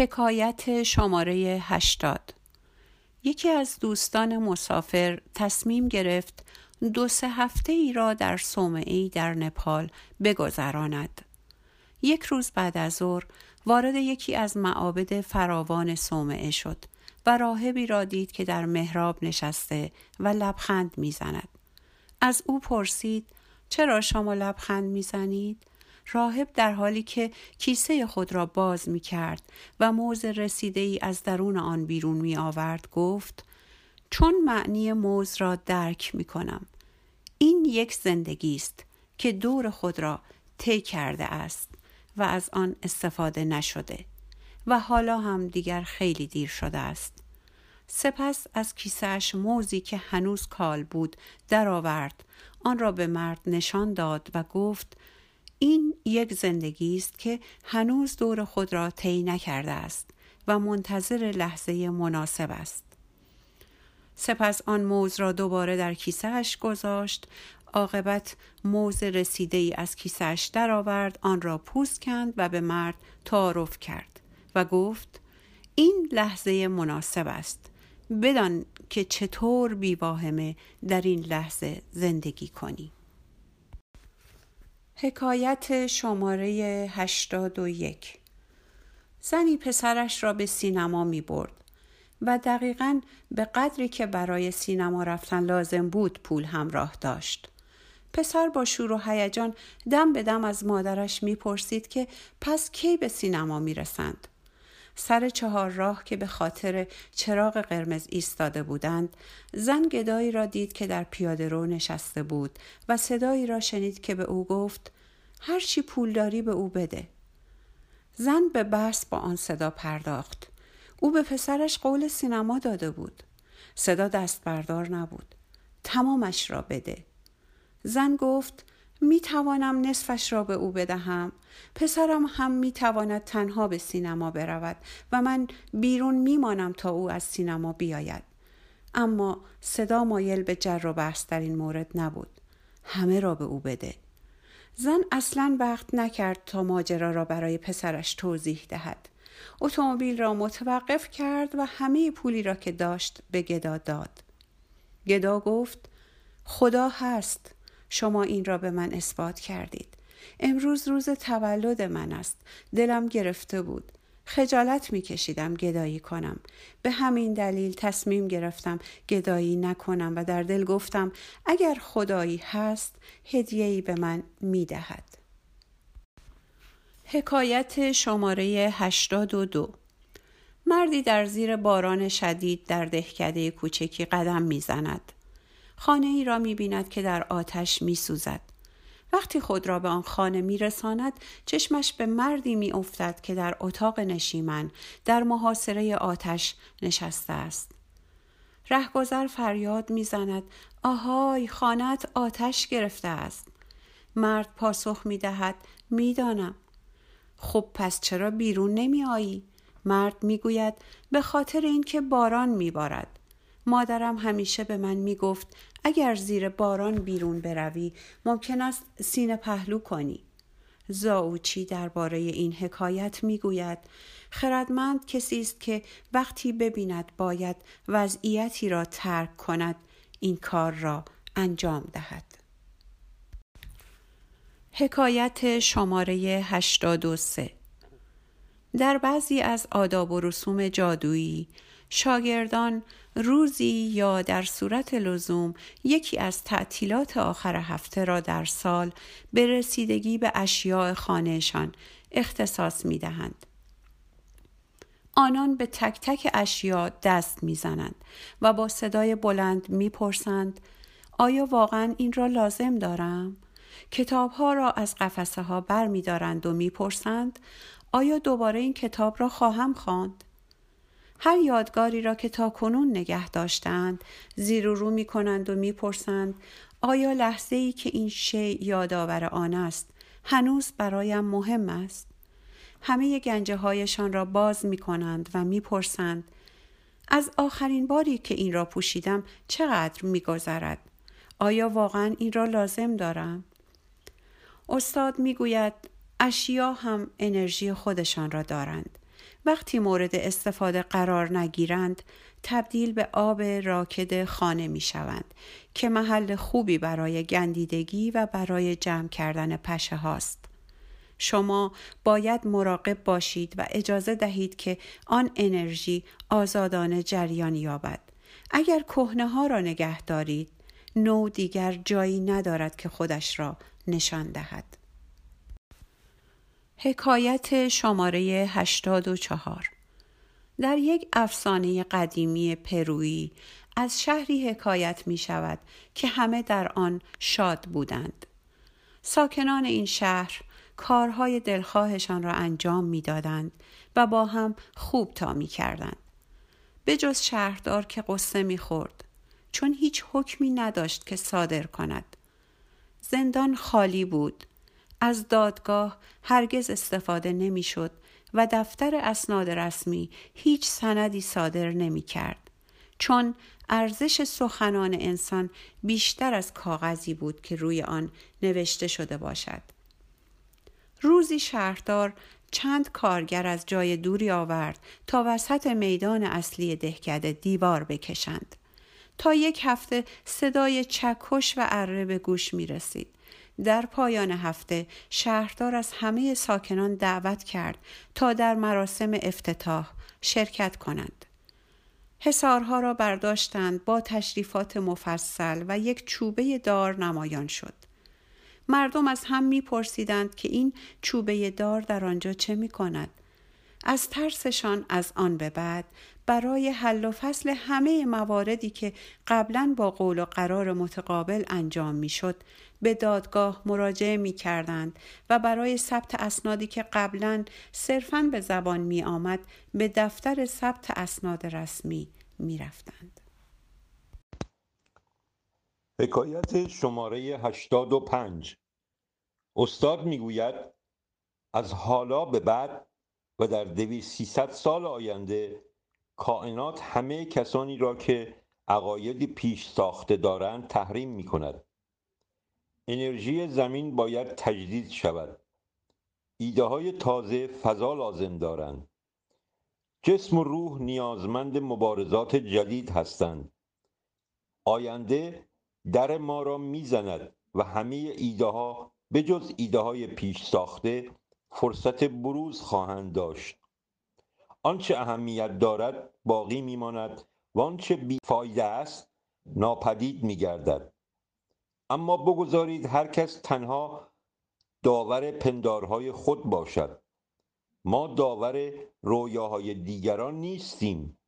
حکایت شماره هشتاد یکی از دوستان مسافر تصمیم گرفت دو سه هفته ای را در ای در نپال بگذراند. یک روز بعد از ظهر وارد یکی از معابد فراوان صومعه شد و راهبی را دید که در محراب نشسته و لبخند می‌زند. از او پرسید چرا شما لبخند می‌زنید؟ راهب در حالی که کیسه خود را باز می کرد و موز رسیده ای از درون آن بیرون می آورد گفت چون معنی موز را درک می کنم. این یک زندگی است که دور خود را طی کرده است و از آن استفاده نشده و حالا هم دیگر خیلی دیر شده است. سپس از کیسهش موزی که هنوز کال بود درآورد آن را به مرد نشان داد و گفت این یک زندگی است که هنوز دور خود را طی نکرده است و منتظر لحظه مناسب است. سپس آن موز را دوباره در کیسهش گذاشت عاقبت موز رسیده ای از کیسهش درآورد آن را پوست کند و به مرد تعارف کرد و گفت این لحظه مناسب است بدان که چطور بیواهمه در این لحظه زندگی کنی حکایت شماره 81 زنی پسرش را به سینما می برد و دقیقا به قدری که برای سینما رفتن لازم بود پول همراه داشت. پسر با شور و هیجان دم به دم از مادرش می‌پرسید که پس کی به سینما می‌رسند سر چهار راه که به خاطر چراغ قرمز ایستاده بودند زن گدایی را دید که در پیاده رو نشسته بود و صدایی را شنید که به او گفت هرچی پولداری به او بده. زن به بحث با آن صدا پرداخت. او به پسرش قول سینما داده بود. صدا دست بردار نبود. تمامش را بده. زن گفت می توانم نصفش را به او بدهم. پسرم هم می تواند تنها به سینما برود و من بیرون می مانم تا او از سینما بیاید. اما صدا مایل به جر و بحث در این مورد نبود. همه را به او بده. زن اصلا وقت نکرد تا ماجرا را برای پسرش توضیح دهد. اتومبیل را متوقف کرد و همه پولی را که داشت به گدا داد. گدا گفت خدا هست. شما این را به من اثبات کردید. امروز روز تولد من است. دلم گرفته بود. خجالت می کشیدم گدایی کنم. به همین دلیل تصمیم گرفتم گدایی نکنم و در دل گفتم اگر خدایی هست هدیه‌ای به من می دهد. حکایت شماره 82 مردی در زیر باران شدید در دهکده کوچکی قدم می‌زند. خانه ای را می بیند که در آتش می سوزد. وقتی خود را به آن خانه می رساند چشمش به مردی می افتد که در اتاق نشیمن در محاصره آتش نشسته است. رهگذر فریاد می‌زند آهای خانت آتش گرفته است مرد پاسخ می دهد می‌دانم خب پس چرا بیرون نمی آیی؟ مرد می‌گوید به خاطر اینکه باران میبارد مادرم همیشه به من می‌گفت اگر زیر باران بیرون بروی ممکن است سینه پهلو کنی. زاوچی درباره این حکایت می‌گوید خردمند کسی است که وقتی ببیند باید وضعیتی را ترک کند این کار را انجام دهد. حکایت شماره 83 در بعضی از آداب و رسوم جادویی شاگردان روزی یا در صورت لزوم یکی از تعطیلات آخر هفته را در سال به رسیدگی به اشیاء خانهشان اختصاص می دهند. آنان به تک تک اشیاء دست می‌زنند و با صدای بلند می‌پرسند آیا واقعا این را لازم دارم؟ کتاب ها را از قفسه ها بر می دارند و می‌پرسند آیا دوباره این کتاب را خواهم خواند؟ هر یادگاری را که تا کنون نگه داشتند زیر و رو می کنند و می‌پرسند آیا لحظه ای که این شی یادآور آن است هنوز برایم مهم است؟ همه گنجه هایشان را باز می کنند و می‌پرسند از آخرین باری که این را پوشیدم چقدر میگذرد؟ آیا واقعا این را لازم دارم؟ استاد می‌گوید اشیا هم انرژی خودشان را دارند وقتی مورد استفاده قرار نگیرند تبدیل به آب راکد خانه می شوند که محل خوبی برای گندیدگی و برای جمع کردن پشه هاست. شما باید مراقب باشید و اجازه دهید که آن انرژی آزادانه جریان یابد. اگر کهنه ها را نگه دارید، نو دیگر جایی ندارد که خودش را نشان دهد. حکایت شماره 84 در یک افسانه قدیمی پرویی از شهری حکایت می شود که همه در آن شاد بودند. ساکنان این شهر کارهای دلخواهشان را انجام می دادند و با هم خوب تا می کردند. به جز شهردار که قصه می خورد چون هیچ حکمی نداشت که صادر کند. زندان خالی بود. از دادگاه هرگز استفاده نمی‌شد و دفتر اسناد رسمی هیچ سندی صادر نمی کرد. چون ارزش سخنان انسان بیشتر از کاغذی بود که روی آن نوشته شده باشد. روزی شهردار چند کارگر از جای دوری آورد تا وسط میدان اصلی دهکده دیوار بکشند. تا یک هفته صدای چکش و اره به گوش می رسید. در پایان هفته شهردار از همه ساکنان دعوت کرد تا در مراسم افتتاح شرکت کنند. حسارها را برداشتند با تشریفات مفصل و یک چوبه دار نمایان شد. مردم از هم میپرسیدند که این چوبه دار در آنجا چه می کند؟ از ترسشان از آن به بعد برای حل و فصل همه مواردی که قبلا با قول و قرار متقابل انجام می‌شد به دادگاه مراجعه می کردند و برای ثبت اسنادی که قبلا صرفا به زبان می آمد به دفتر ثبت اسناد رسمی می رفتند. حکایت شماره 85 استاد می‌گوید از حالا به بعد و در دوی سیصد سال آینده کائنات همه کسانی را که عقایدی پیش ساخته دارند تحریم می کند. انرژی زمین باید تجدید شود. ایده های تازه فضا لازم دارند. جسم و روح نیازمند مبارزات جدید هستند. آینده در ما را می‌زند و همه ایده ها به جز ایده های پیش ساخته فرصت بروز خواهند داشت آنچه اهمیت دارد باقی میماند و آنچه بیفایده است ناپدید میگردد اما بگذارید هر کس تنها داور پندارهای خود باشد. ما داور رویاهای دیگران نیستیم.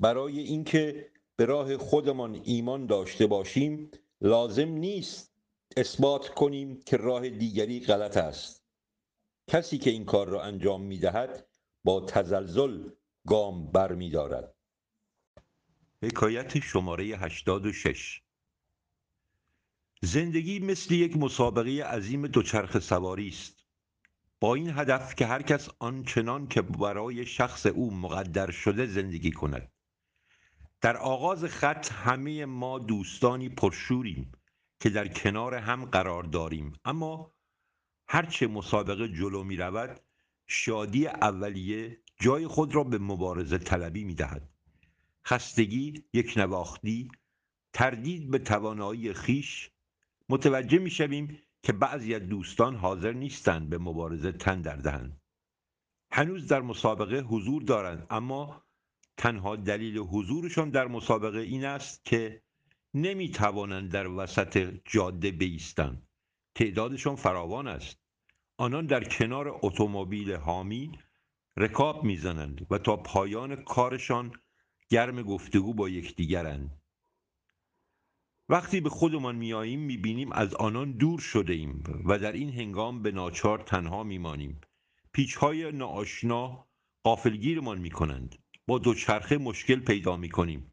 برای اینکه به راه خودمان ایمان داشته باشیم لازم نیست اثبات کنیم که راه دیگری غلط است. کسی که این کار را انجام می دهد با تزلزل گام بر می دارد. حکایت شماره 86 زندگی مثل یک مسابقه عظیم دوچرخ سواری است. با این هدف که هر کس آنچنان که برای شخص او مقدر شده زندگی کند. در آغاز خط همه ما دوستانی پرشوریم که در کنار هم قرار داریم. اما هرچه مسابقه جلو می رود شادی اولیه جای خود را به مبارزه طلبی می دهد. خستگی یک نواختی تردید به توانایی خیش متوجه می شویم که بعضی از دوستان حاضر نیستند به مبارزه تن در دهند. هنوز در مسابقه حضور دارند اما تنها دلیل حضورشان در مسابقه این است که نمی توانند در وسط جاده بیستند. تعدادشان فراوان است. آنان در کنار اتومبیل حامی رکاب می‌زنند و تا پایان کارشان گرم گفتگو با یکدیگرند. وقتی به خودمان میاییم می‌بینیم از آنان دور شده ایم و در این هنگام به ناچار تنها میمانیم. پیچهای ناآشنا قافلگیرمان می‌کنند. با دوچرخه مشکل پیدا می‌کنیم.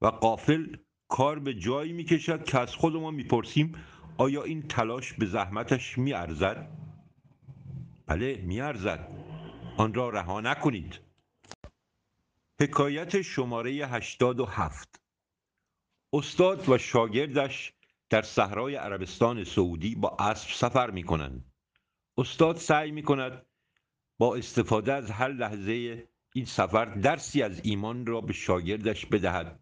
و قافل کار به جایی می‌کشد که از خودمان می‌پرسیم آیا این تلاش به زحمتش میارزد؟ بله میارزد. آن را رها نکنید. حکایت شماره 87 استاد و شاگردش در صحرای عربستان سعودی با اسب سفر می کنند. استاد سعی می کند با استفاده از هر لحظه این سفر درسی از ایمان را به شاگردش بدهد.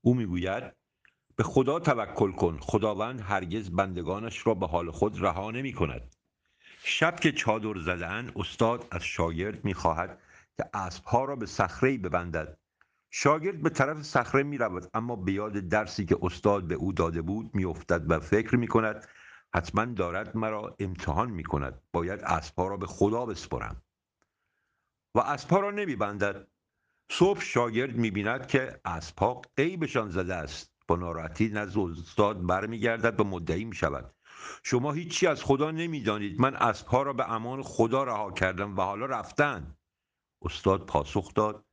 او می‌گوید به خدا توکل کن خداوند هرگز بندگانش را به حال خود رها نمی کند شب که چادر زدن استاد از شاگرد می‌خواهد که اسبها را به صخره ببندد. شاگرد به طرف صخره می رود اما به یاد درسی که استاد به او داده بود میافتد و فکر می کند حتما دارد مرا امتحان می کند باید اسبها را به خدا بسپرم. و اسبها را نمی بندد صبح شاگرد می بیند که اسبها قیبشان زده است. با ناراحتی نزد استاد برمیگردد و مدعی می شود شما هیچی از خدا نمی‌دانید. من اسبها را به امان خدا رها کردم و حالا رفتن. استاد پاسخ داد.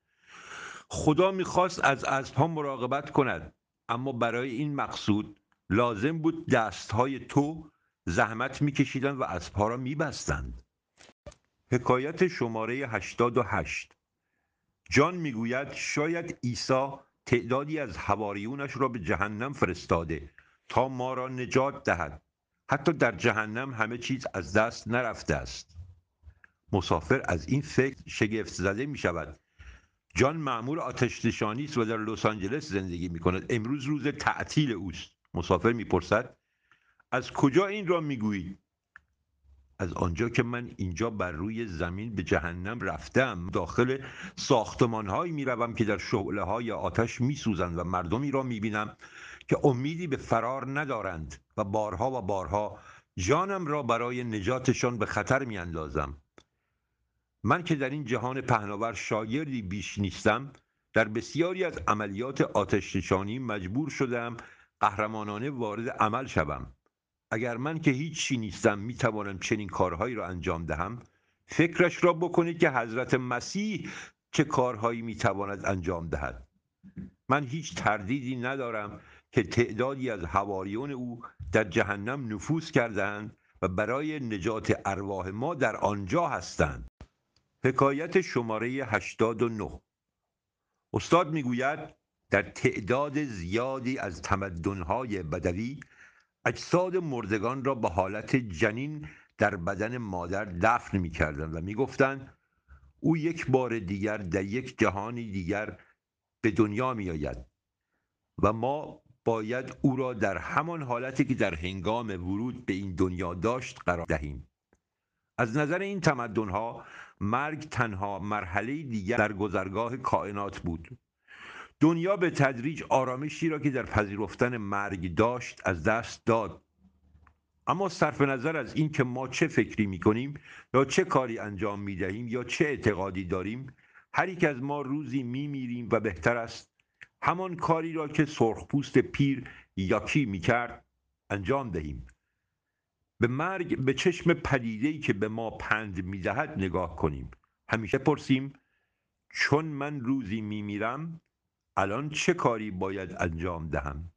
خدا می‌خواست از اسبها مراقبت کند. اما برای این مقصود لازم بود دستهای تو زحمت میکشیدند و اسبها را میبستند. حکایت شماره 88 جان می‌گوید شاید عیسی تعدادی از حواریونش را به جهنم فرستاده تا ما را نجات دهد. حتی در جهنم همه چیز از دست نرفته است. مسافر از این فکر شگفت زده می شود جان معمور آتش است و در لس آنجلس زندگی می کند امروز روز تعطیل اوست. مسافر می‌پرسد از کجا این را می‌گویید از آنجا که من اینجا بر روی زمین به جهنم رفتم. داخل ساختمان هایی می روم که در شعله های آتش می سوزند و مردمی را می بینم که امیدی به فرار ندارند و بارها و بارها جانم را برای نجاتشان به خطر می اندازم. من که در این جهان پهناور شاگردی بیش نیستم در بسیاری از عملیات آتش نشانی مجبور شدم قهرمانانه وارد عمل شوم. اگر من که هیچی نیستم می توانم چنین کارهایی را انجام دهم فکرش را بکنید که حضرت مسیح چه کارهایی می تواند انجام دهد. من هیچ تردیدی ندارم که تعدادی از حواریون او در جهنم نفوذ کردند و برای نجات ارواح ما در آنجا هستند. حکایت شماره 89 استاد می‌گوید در تعداد زیادی از تمدنهای بدوی اجساد مردگان را به حالت جنین در بدن مادر دفن می‌کردند و می‌گفتند او یک بار دیگر در یک جهانی دیگر به دنیا می آید و ما باید او را در همان حالتی که در هنگام ورود به این دنیا داشت قرار دهیم. از نظر این تمدنها مرگ تنها مرحله دیگر در گذرگاه کائنات بود. دنیا به تدریج آرامشی را که در پذیرفتن مرگ داشت از دست داد. اما صرف نظر از این که ما چه فکری می کنیم یا چه کاری انجام می دهیم یا چه اعتقادی داریم هر یک از ما روزی می میریم و بهتر است. همان کاری را که سرخپوست پیر یاکی می کرد انجام دهیم. به مرگ به چشم پدیده‌ای که به ما پند می‌دهد نگاه کنیم. همیشه پرسیم چون من روزی میمیرم الان چه کاری باید انجام دهم؟